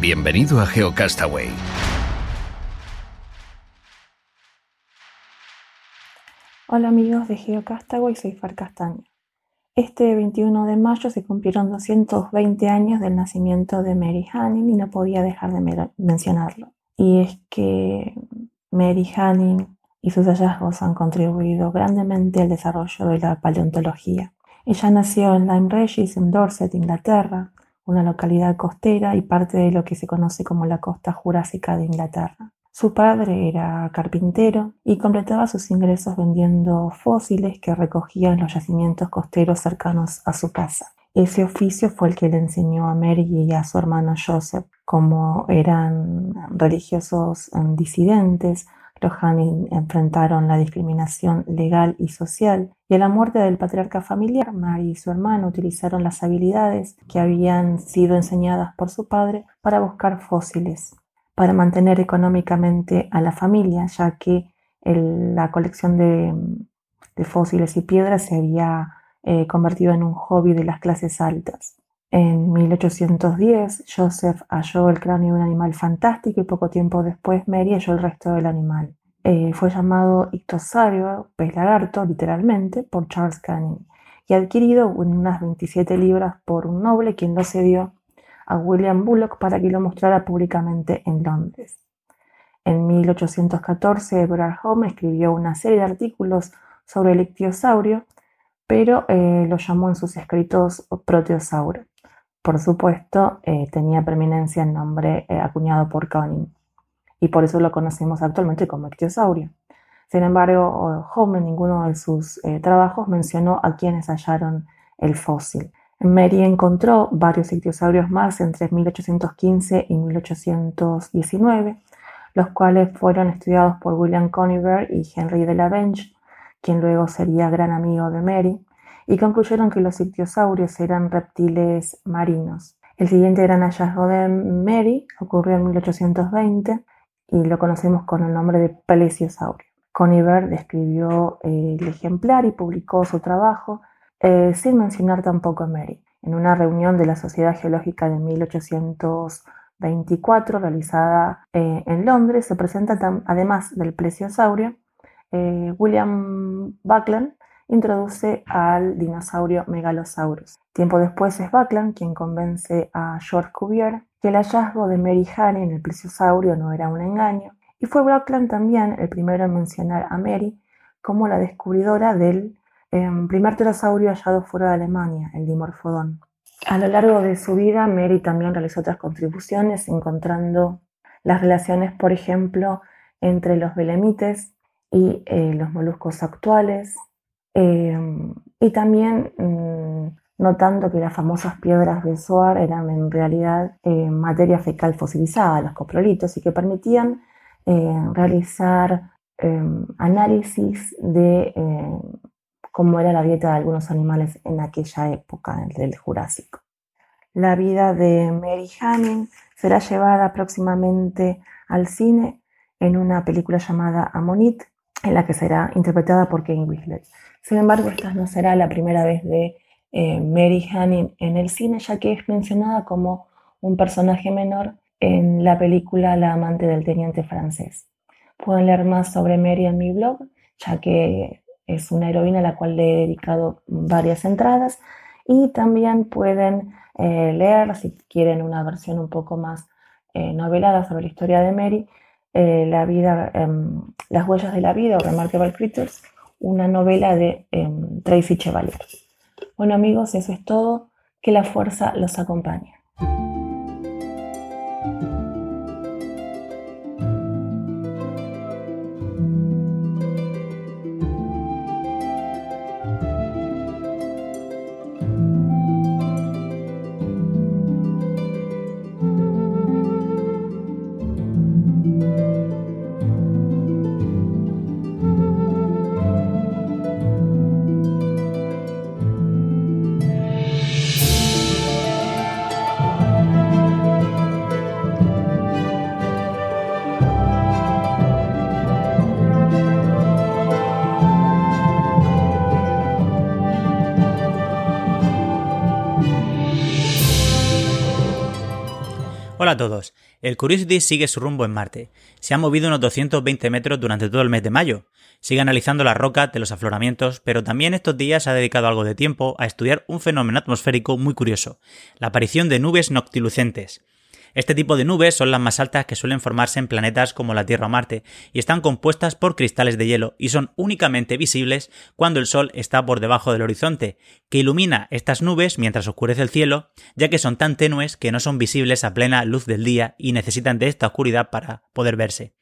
Bienvenido a GeoCastaway. Hola amigos de GeoCastaway, soy Far Castaño. Este 21 de mayo se cumplieron 220 años del nacimiento de Mary Hanning y no podía dejar de mencionarlo. Y es que Mary Hanning y sus hallazgos han contribuido grandemente al desarrollo de la paleontología. Ella nació en Lyme Regis, en Dorset, Inglaterra, una localidad costera y parte de lo que se conoce como la costa jurásica de Inglaterra. Su padre era carpintero y completaba sus ingresos vendiendo fósiles que recogía en los yacimientos costeros cercanos a su casa. Ese oficio fue el que le enseñó a Mary y a su hermano Joseph. Como eran religiosos disidentes, los Hanning enfrentaron la discriminación legal y social y a la muerte del patriarca familiar, Mary y su hermano utilizaron las habilidades que habían sido enseñadas por su padre para buscar fósiles, para mantener económicamente a la familia, ya que la colección de, fósiles y piedras se había eh, convertido en un hobby de las clases altas. En 1810, Joseph halló el cráneo de un animal fantástico y poco tiempo después Mary halló el resto del animal. Eh, fue llamado ictosaurio, pez lagarto, literalmente, por Charles Canning y adquirido unas 27 libras por un noble quien lo cedió a William Bullock para que lo mostrara públicamente en Londres. En 1814, Everard Home escribió una serie de artículos sobre el ictiosaurio, pero eh, lo llamó en sus escritos proteosauro. Por supuesto, eh, tenía preeminencia el nombre eh, acuñado por Conning y por eso lo conocemos actualmente como ictiosaurio. Sin embargo, Home en ninguno de sus eh, trabajos mencionó a quienes hallaron el fósil. Mary encontró varios ictiosaurios más entre 1815 y 1819, los cuales fueron estudiados por William Coniver y Henry de la Bench, quien luego sería gran amigo de Mary, y concluyeron que los ictiosaurios eran reptiles marinos. El siguiente gran hallazgo de Mary ocurrió en 1820 y lo conocemos con el nombre de plesiosaurio. Coniver describió eh, el ejemplar y publicó su trabajo eh, sin mencionar tampoco a Mary. En una reunión de la Sociedad Geológica de 1824 realizada eh, en Londres se presenta además del plesiosaurio William Buckland introduce al dinosaurio Megalosaurus. Tiempo después es Buckland quien convence a George Cuvier que el hallazgo de Mary Hane en el plesiosaurio no era un engaño, y fue Buckland también el primero en mencionar a Mary como la descubridora del em, primer pterosaurio hallado fuera de Alemania, el Dimorphodon. A lo largo de su vida, Mary también realizó otras contribuciones, encontrando las relaciones, por ejemplo, entre los belemites y eh, los moluscos actuales, Em, y también mm, notando que las famosas piedras de Soar eran en realidad eh, materia fecal fosilizada, los coprolitos, y que permitían eh, realizar em, análisis de em, cómo era la dieta de algunos animales en aquella época del Jurásico. La vida de Mary Hanning será llevada próximamente al cine en una película llamada Amonit, en la que será interpretada por Kane Winslet. Sin embargo, esta no será la primera vez de eh, Mary Hanning en el cine, ya que es mencionada como un personaje menor en la película La amante del teniente francés. Pueden leer más sobre Mary en mi blog, ya que es una heroína a la cual le he dedicado varias entradas. Y también pueden eh, leer, si quieren una versión un poco más eh, novelada sobre la historia de Mary, la vida, em, Las huellas de la vida o Remarkable Creatures, una novela de em, Tracy Chevalier. Bueno amigos, eso es todo. Que la fuerza los acompañe. Hola a todos. El Curiosity sigue su rumbo en Marte. Se ha movido unos 220 metros durante todo el mes de mayo. Sigue analizando las rocas de los afloramientos, pero también estos días ha dedicado algo de tiempo a estudiar un fenómeno atmosférico muy curioso, la aparición de nubes noctilucentes. Este tipo de nubes son las más altas que suelen formarse en planetas como la Tierra o Marte, y están compuestas por cristales de hielo, y son únicamente visibles cuando el Sol está por debajo del horizonte, que ilumina estas nubes mientras oscurece el cielo, ya que son tan tenues que no son visibles a plena luz del día y necesitan de esta oscuridad para poder verse.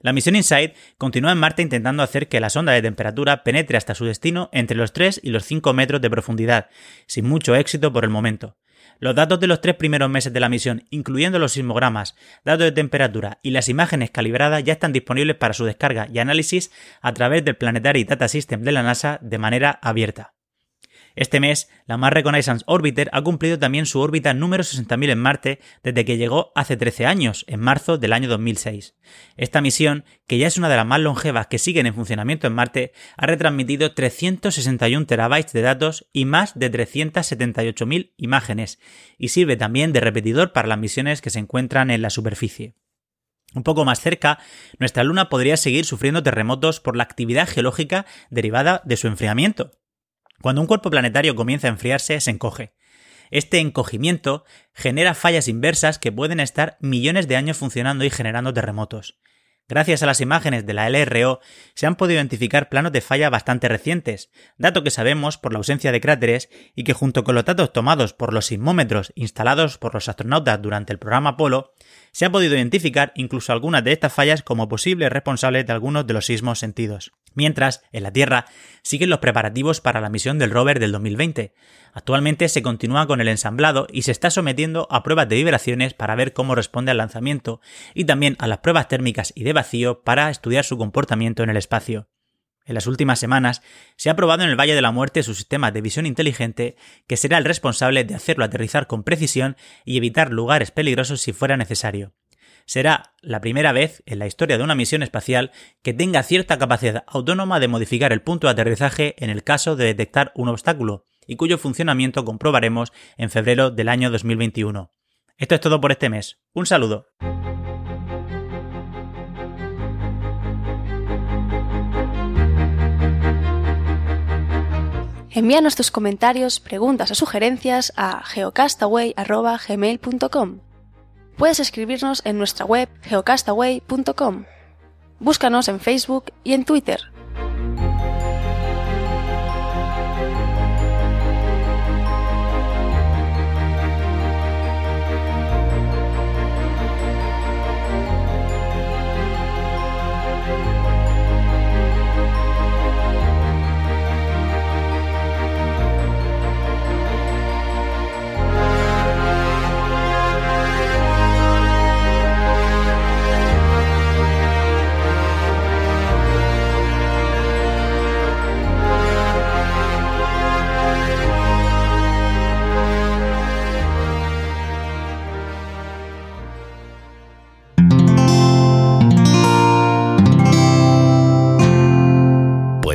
La misión InSight continúa en Marte intentando hacer que la sonda de temperatura penetre hasta su destino entre los 3 y los 5 metros de profundidad, sin mucho éxito por el momento. Los datos de los tres primeros meses de la misión, incluyendo los sismogramas, datos de temperatura y las imágenes calibradas, ya están disponibles para su descarga y análisis a través del Planetary Data System de la NASA de manera abierta. Este mes, la Mars Reconnaissance Orbiter ha cumplido también su órbita número 60.000 en Marte desde que llegó hace 13 años, en marzo del año 2006. Esta misión, que ya es una de las más longevas que siguen en funcionamiento en Marte, ha retransmitido 361 terabytes de datos y más de 378.000 imágenes, y sirve también de repetidor para las misiones que se encuentran en la superficie. Un poco más cerca, nuestra Luna podría seguir sufriendo terremotos por la actividad geológica derivada de su enfriamiento. Cuando un cuerpo planetario comienza a enfriarse, se encoge. Este encogimiento genera fallas inversas que pueden estar millones de años funcionando y generando terremotos. Gracias a las imágenes de la LRO se han podido identificar planos de falla bastante recientes, dato que sabemos por la ausencia de cráteres y que junto con los datos tomados por los sismómetros instalados por los astronautas durante el programa Apolo, se ha podido identificar incluso algunas de estas fallas como posibles responsables de algunos de los sismos sentidos. Mientras, en la Tierra, siguen los preparativos para la misión del rover del 2020. Actualmente se continúa con el ensamblado y se está sometiendo a pruebas de vibraciones para ver cómo responde al lanzamiento y también a las pruebas térmicas y de vacío para estudiar su comportamiento en el espacio. En las últimas semanas se ha probado en el Valle de la Muerte su sistema de visión inteligente que será el responsable de hacerlo aterrizar con precisión y evitar lugares peligrosos si fuera necesario será la primera vez en la historia de una misión espacial que tenga cierta capacidad autónoma de modificar el punto de aterrizaje en el caso de detectar un obstáculo, y cuyo funcionamiento comprobaremos en febrero del año 2021. Esto es todo por este mes. Un saludo. Envíanos tus comentarios, preguntas o sugerencias a geocastaway.gmail.com puedes escribirnos en nuestra web geocastaway.com. Búscanos en Facebook y en Twitter.